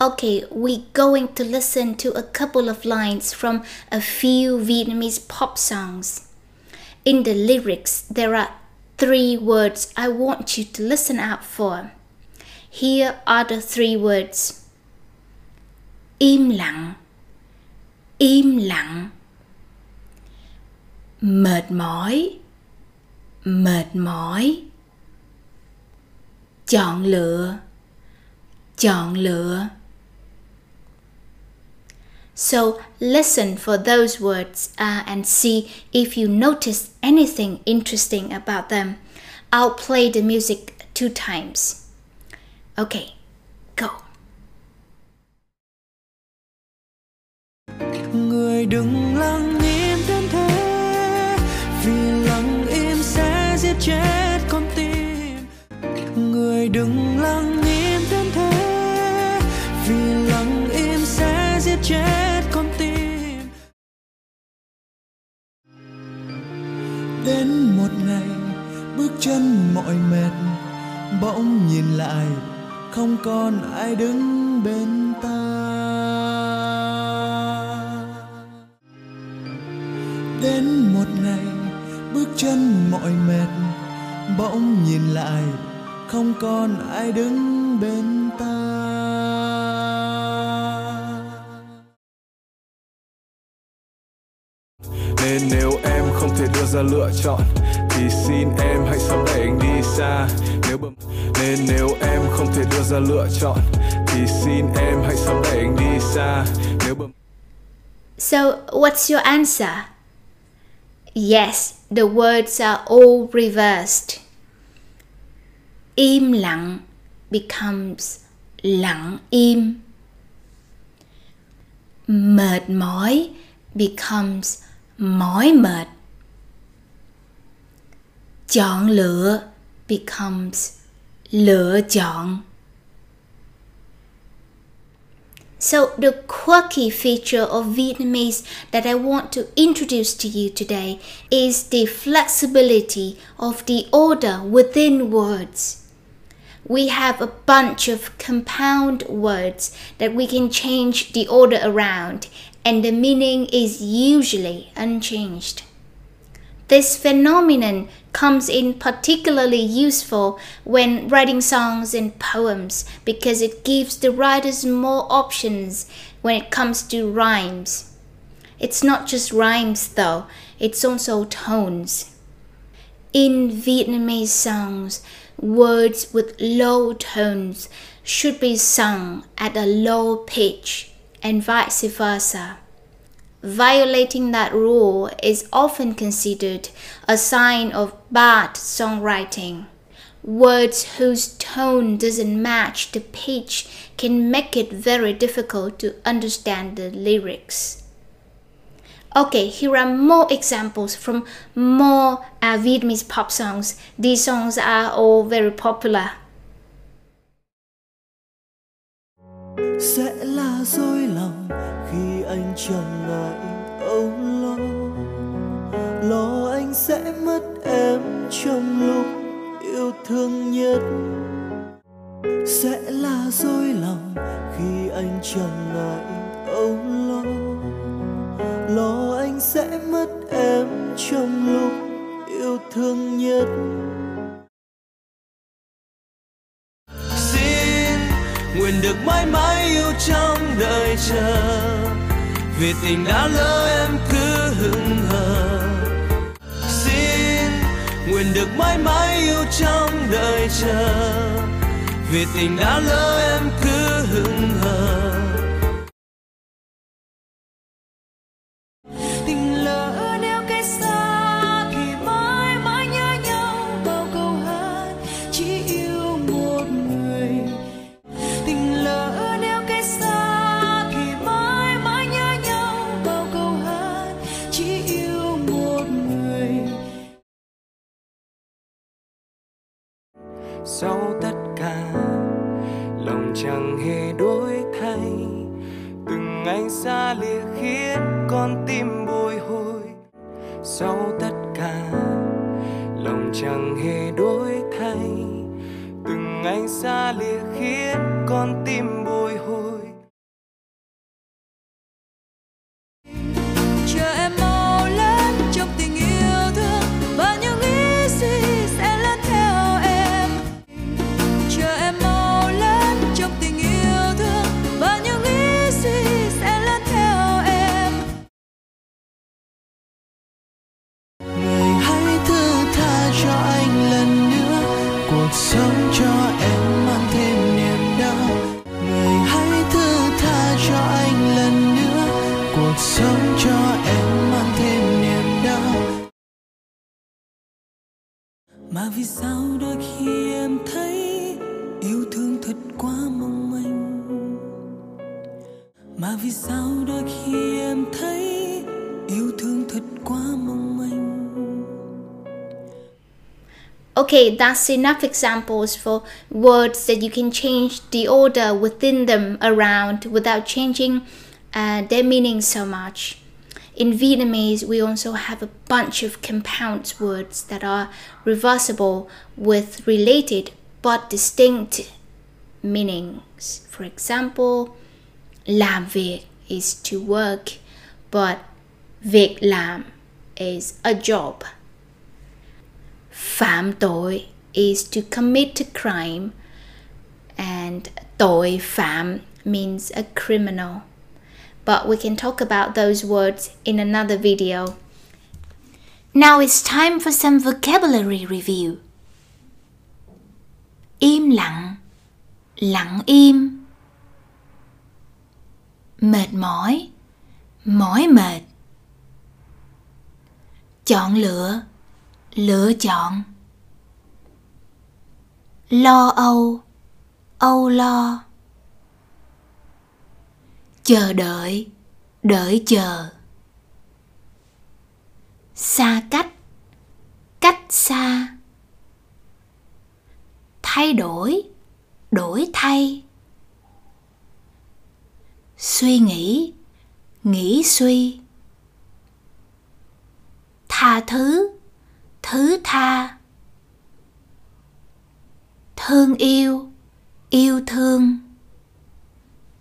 Okay, we're going to listen to a couple of lines from a few Vietnamese pop songs. In the lyrics, there are three words I want you to listen out for. Here are the three words Im lặng, im lặng, mệt mỏi, mệt mỏi, chọn lựa, chọn lựa. So listen for those words uh, and see if you notice anything interesting about them. I'll play the music two times. Okay, go. Người đừng lặng im đến thế Vì lặng im sẽ giết chết con tim Người đừng Đến một ngày, bước chân mỏi mệt, Bỗng nhìn lại, không còn ai đứng bên ta. Đến một ngày, bước chân mỏi mệt, bỗng nhìn lại, không còn ai đứng bên nên nếu em không thể đưa ra lựa chọn thì xin em hãy sớm đẩy anh đi xa nếu bầm nên nếu em không thể đưa ra lựa chọn thì xin em hãy sớm đẩy anh đi xa nếu bầm So, what's your answer? Yes, the words are all reversed. Im lặng becomes lặng im. Mệt mỏi becomes mỏi mệt. Chọn lựa becomes lựa chọn. So, the quirky feature of Vietnamese that I want to introduce to you today is the flexibility of the order within words. We have a bunch of compound words that we can change the order around, and the meaning is usually unchanged. This phenomenon comes in particularly useful when writing songs and poems because it gives the writers more options when it comes to rhymes. It's not just rhymes though, it's also tones. In Vietnamese songs, words with low tones should be sung at a low pitch and vice versa. Violating that rule is often considered a sign of bad songwriting. Words whose tone doesn't match the pitch can make it very difficult to understand the lyrics. Okay, here are more examples from more uh, Vietnamese pop songs. These songs are all very popular. Sẽ là dối lòng khi anh chẳng ngại âu lo. Lo anh sẽ mất em trong lúc yêu thương nhất. Sẽ là dối lòng khi anh chẳng ngại âu lo. Lo anh sẽ mất em trong lúc yêu thương nhất. Nguyện được mãi mãi yêu trong đời chờ. Vì tình đã lỡ em cứ hững hờ. Xin nguyện được mãi mãi yêu trong đời chờ. Vì tình đã lỡ em cứ hững hờ. Sau tất cả. Lòng chẳng hề đổi thay. Từng ngày xa lìa khiến con tim bồi hồi. Sau tất cả, lòng chẳng hề đổi thay. Từng ngày xa lìa khiến con tim bồi mà vì sao đôi khi em thấy yêu thương thật quá mong manh mà vì sao đôi khi em thấy yêu thương thật quá mong manh Okay, that's enough examples for words that you can change the order within them around without changing uh, their meaning so much. In Vietnamese, we also have a bunch of compound words that are reversible with related but distinct meanings. For example, làm việc is to work, but việc làm is a job. Phạm tội is to commit a crime, and tội phạm means a criminal. But we can talk about those words in another video. Now it's time for some vocabulary review. Im lặng, lặng im. Mệt mỏi, mỏi mệt. Chọn lựa, lựa chọn lo âu âu lo chờ đợi đợi chờ. Xa cách cách xa. Thay đổi đổi thay. Suy nghĩ nghĩ suy. Tha thứ thứ tha. Thương yêu yêu thương.